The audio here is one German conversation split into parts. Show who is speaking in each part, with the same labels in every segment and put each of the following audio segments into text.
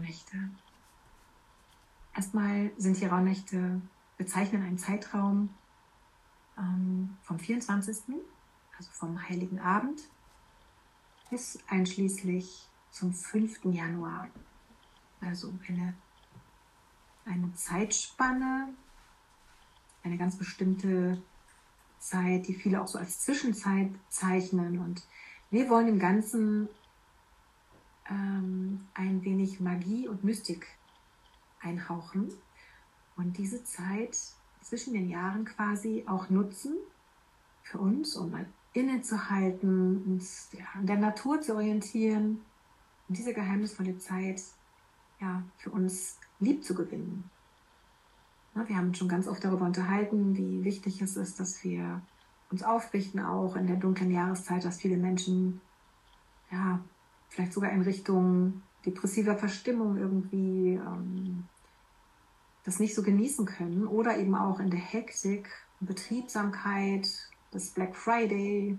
Speaker 1: Rauhnächte. Erstmal sind die Rauhnächte bezeichnen einen Zeitraum ähm, vom 24., also vom Heiligen Abend, bis einschließlich zum 5. Januar. Also eine, eine Zeitspanne, eine ganz bestimmte Zeit, die viele auch so als Zwischenzeit zeichnen. Und wir wollen im Ganzen ähm, ein wenig Magie und Mystik einhauchen und diese Zeit zwischen den Jahren quasi auch nutzen für uns, um mal innezuhalten, uns ja, an der Natur zu orientieren und diese geheimnisvolle Zeit ja, für uns lieb zu gewinnen. Ja, wir haben schon ganz oft darüber unterhalten, wie wichtig es ist, dass wir uns aufrichten, auch in der dunklen Jahreszeit, dass viele Menschen ja, vielleicht sogar in Richtung depressiver Verstimmung irgendwie ähm, das nicht so genießen können oder eben auch in der Hektik, Betriebsamkeit, das Black Friday,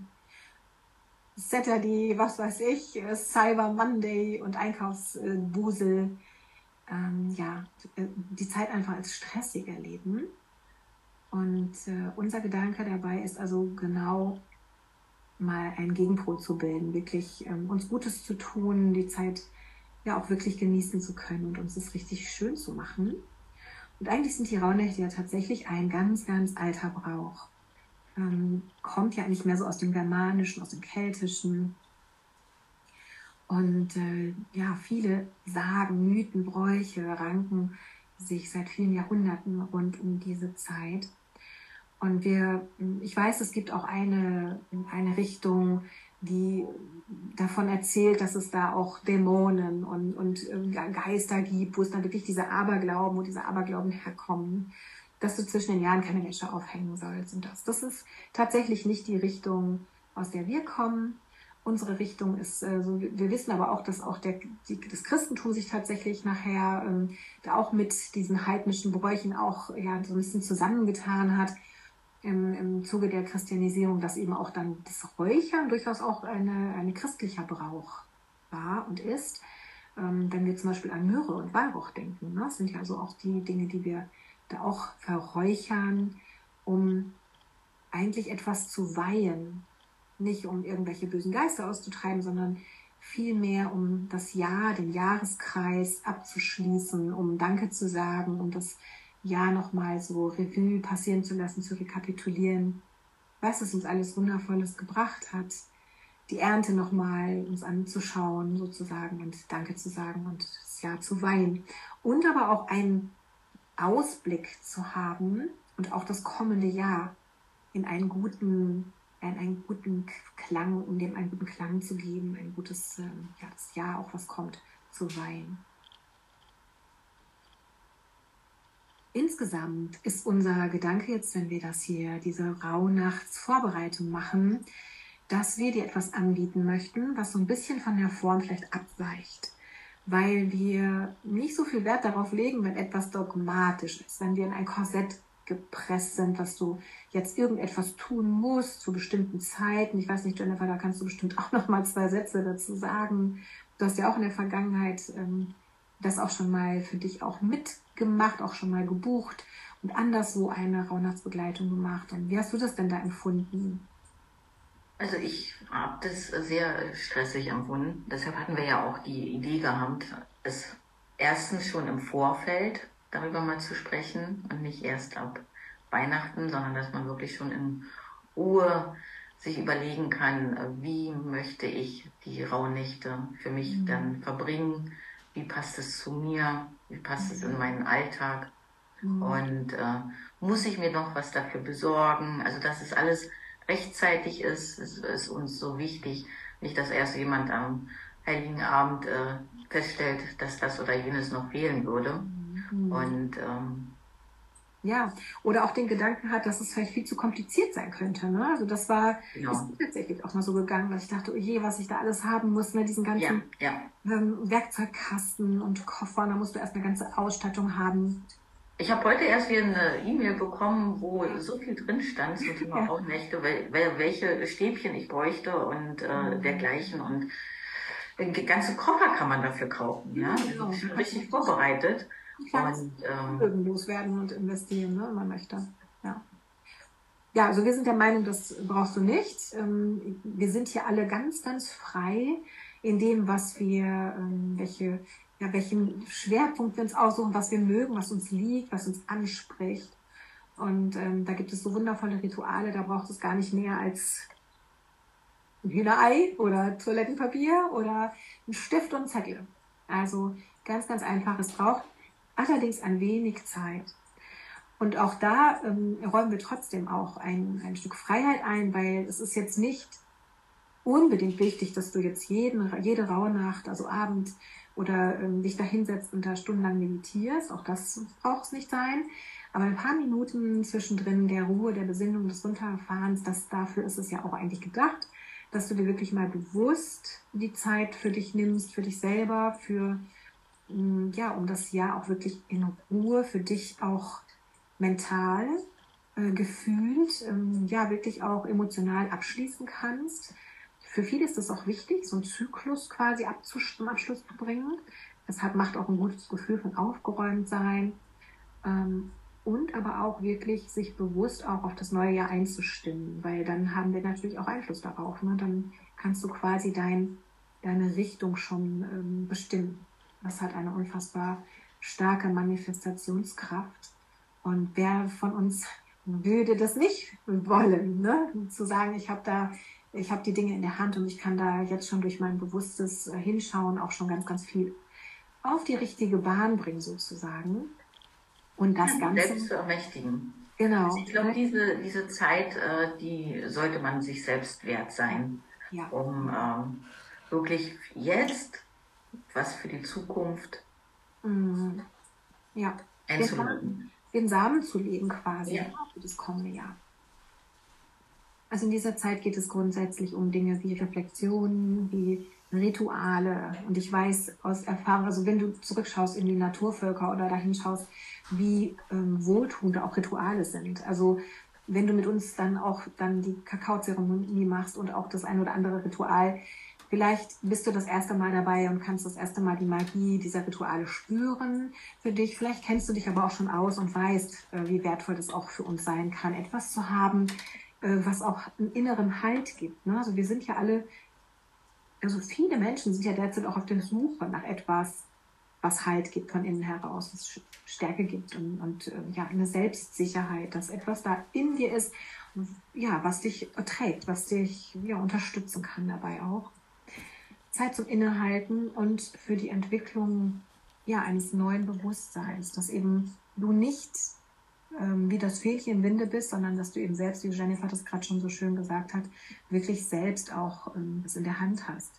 Speaker 1: Saturday, was weiß ich, Cyber Monday und Einkaufsbusel, ähm, ja, die Zeit einfach als stressig erleben. Und äh, unser Gedanke dabei ist also genau mal einen Gegenpol zu bilden, wirklich ähm, uns Gutes zu tun, die Zeit ja auch wirklich genießen zu können und uns das richtig schön zu machen. Und eigentlich sind die Rauhnächte ja tatsächlich ein ganz, ganz alter Brauch. Ähm, kommt ja nicht mehr so aus dem Germanischen, aus dem Keltischen. Und äh, ja, viele Sagen, Mythen, Bräuche ranken sich seit vielen Jahrhunderten rund um diese Zeit. Und wir, ich weiß, es gibt auch eine, eine Richtung, die davon erzählt, dass es da auch Dämonen und, und Geister gibt, wo es dann wirklich diese Aberglauben, wo diese Aberglauben herkommen, dass du zwischen den Jahren keine Wäsche aufhängen sollst und das. Das ist tatsächlich nicht die Richtung, aus der wir kommen. Unsere Richtung ist, äh, so, wir wissen aber auch, dass auch der, die, das Christentum sich tatsächlich nachher ähm, da auch mit diesen heidnischen Bräuchen auch ja, so ein bisschen zusammengetan hat im, im Zuge der Christianisierung, dass eben auch dann das Räuchern durchaus auch eine, eine christlicher Brauch war und ist. Ähm, wenn wir zum Beispiel an Myrrhe und Weihrauch denken, ne? das sind ja also auch die Dinge, die wir da auch verräuchern, um eigentlich etwas zu weihen. Nicht um irgendwelche bösen Geister auszutreiben, sondern vielmehr um das Jahr, den Jahreskreis abzuschließen, um Danke zu sagen, um das Jahr nochmal so Revue passieren zu lassen, zu rekapitulieren, was es uns alles Wundervolles gebracht hat, die Ernte nochmal uns anzuschauen sozusagen und Danke zu sagen und das Jahr zu weihen. Und aber auch einen Ausblick zu haben und auch das kommende Jahr in einen guten, in einen guten Klang, um dem einen guten Klang zu geben, ein gutes, ähm, ja, das Jahr auch was kommt, zu weihen. Insgesamt ist unser Gedanke jetzt, wenn wir das hier, diese Rauhnachtsvorbereitung machen, dass wir dir etwas anbieten möchten, was so ein bisschen von der Form vielleicht abweicht. Weil wir nicht so viel Wert darauf legen, wenn etwas dogmatisch ist, wenn wir in ein Korsett gepresst sind, dass du jetzt irgendetwas tun musst zu bestimmten Zeiten. Ich weiß nicht, Jennifer, da kannst du bestimmt auch noch mal zwei Sätze dazu sagen. Du hast ja auch in der Vergangenheit ähm, das auch schon mal für dich auch mitgemacht, auch schon mal gebucht und anders so eine Rauhnachtsbegleitung gemacht. Und wie hast du das denn da empfunden?
Speaker 2: Also ich habe das sehr stressig empfunden. Deshalb hatten wir ja auch die Idee gehabt, es erstens schon im Vorfeld darüber mal zu sprechen und nicht erst ab Weihnachten, sondern dass man wirklich schon in Ruhe sich überlegen kann, wie möchte ich die Rauhnächte für mich mhm. dann verbringen, wie passt es zu mir, wie passt es in meinen Alltag mhm. und äh, muss ich mir noch was dafür besorgen. Also dass es alles rechtzeitig ist, ist, ist uns so wichtig. Nicht, dass erst jemand am Heiligen Abend äh, feststellt, dass das oder jenes noch fehlen würde. Mhm. Und ähm,
Speaker 1: ja, oder auch den Gedanken hat, dass es vielleicht viel zu kompliziert sein könnte. Ne? Also das war
Speaker 2: genau.
Speaker 1: ist tatsächlich auch mal so gegangen, weil ich dachte, oh je, was ich da alles haben muss, ne? diesen ganzen
Speaker 2: ja,
Speaker 1: ja. Ähm, Werkzeugkasten und Koffer, da musst du erst eine ganze Ausstattung haben.
Speaker 2: Ich habe heute erst wieder eine E-Mail bekommen, wo so viel drin stand zum Thema ja. Rauhnächte, welche Stäbchen ich bräuchte und äh, mhm. dergleichen. Und den ganzen Koffer kann man dafür kaufen. Ja, genau. Also schon richtig vorbereitet.
Speaker 1: Und ähm, loswerden und investieren, ne, wenn man möchte. Ja. Ja, also wir sind der Meinung, das brauchst du nicht. Ähm, wir sind hier alle ganz, ganz frei in dem, was wir, ähm, welche, ja, welchen Schwerpunkt wir uns aussuchen, was wir mögen, was uns liegt, was uns anspricht. Und ähm, da gibt es so wundervolle Rituale, da braucht es gar nicht mehr als ein Hühnerei oder Toilettenpapier oder ein Stift und Zettel. Also ganz, ganz einfach. Es braucht allerdings ein wenig Zeit. Und auch da ähm, räumen wir trotzdem auch ein, ein Stück Freiheit ein, weil es ist jetzt nicht unbedingt wichtig, dass du jetzt jeden, jede Rauhnacht, also Abend oder ähm, dich da hinsetzt und da stundenlang meditierst. Auch das braucht es nicht sein. Aber ein paar Minuten zwischendrin der Ruhe, der Besinnung, des Runterfahrens, das dafür ist es ja auch eigentlich gedacht dass du dir wirklich mal bewusst die Zeit für dich nimmst, für dich selber, für, mm, ja, um das Jahr auch wirklich in Ruhe für dich auch mental, äh, gefühlt, ähm, ja, wirklich auch emotional abschließen kannst. Für viele ist das auch wichtig, so einen Zyklus quasi zum Abschluss zu bringen. Das hat, macht auch ein gutes Gefühl von aufgeräumt sein. Ähm, und aber auch wirklich sich bewusst auch auf das neue Jahr einzustimmen, weil dann haben wir natürlich auch Einfluss darauf. Ne? Dann kannst du quasi dein, deine Richtung schon ähm, bestimmen. Das hat eine unfassbar starke Manifestationskraft. Und wer von uns würde das nicht wollen, ne? zu sagen, ich habe da, ich habe die Dinge in der Hand und ich kann da jetzt schon durch mein bewusstes äh, Hinschauen auch schon ganz, ganz viel auf die richtige Bahn bringen sozusagen. Und das ja, Ganze.
Speaker 2: Selbst zu ermächtigen.
Speaker 1: Genau.
Speaker 2: Also ich glaube, diese, diese Zeit, äh, die sollte man sich selbst wert sein, ja. um ähm, wirklich jetzt was für die Zukunft
Speaker 1: mhm. ja. einzulegen. Den Samen zu legen quasi ja. für das kommende Jahr. Also in dieser Zeit geht es grundsätzlich um Dinge wie Reflexion, wie Rituale. Und ich weiß aus Erfahrung, also wenn du zurückschaust in die Naturvölker oder dahin schaust, wie ähm, wohltuend auch Rituale sind. Also wenn du mit uns dann auch dann die Kakaozeremonie machst und auch das ein oder andere Ritual, vielleicht bist du das erste Mal dabei und kannst das erste Mal die Magie dieser Rituale spüren für dich. Vielleicht kennst du dich aber auch schon aus und weißt, äh, wie wertvoll das auch für uns sein kann, etwas zu haben, äh, was auch einen inneren Halt gibt. Ne? Also wir sind ja alle, also viele Menschen sind ja derzeit auch auf der Suche nach etwas, was Halt gibt von innen heraus, was Stärke gibt und, und äh, ja, eine Selbstsicherheit, dass etwas da in dir ist, ja, was dich trägt, was dich ja, unterstützen kann dabei auch. Zeit zum Innehalten und für die Entwicklung ja, eines neuen Bewusstseins, dass eben du nicht ähm, wie das Fähnchen im Winde bist, sondern dass du eben selbst, wie Jennifer das gerade schon so schön gesagt hat, wirklich selbst auch ähm, in der Hand hast.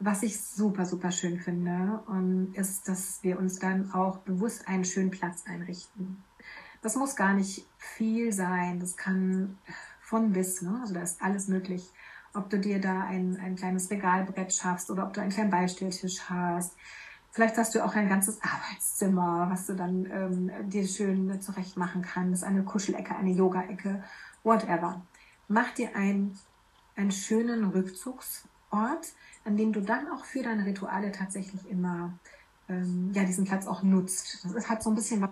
Speaker 1: Was ich super, super schön finde, ähm, ist, dass wir uns dann auch bewusst einen schönen Platz einrichten. Das muss gar nicht viel sein, das kann von bis, ne? also da ist alles möglich. Ob du dir da ein, ein kleines Regalbrett schaffst oder ob du einen kleinen Beistelltisch hast. Vielleicht hast du auch ein ganzes Arbeitszimmer, was du dann ähm, dir schön zurecht machen kannst. Eine Kuschelecke, eine Yoga-Ecke, whatever. Mach dir ein, einen schönen Rückzugsort, an dem du dann auch für deine Rituale tatsächlich immer ähm, ja, diesen Platz auch nutzt. Das hat so ein bisschen was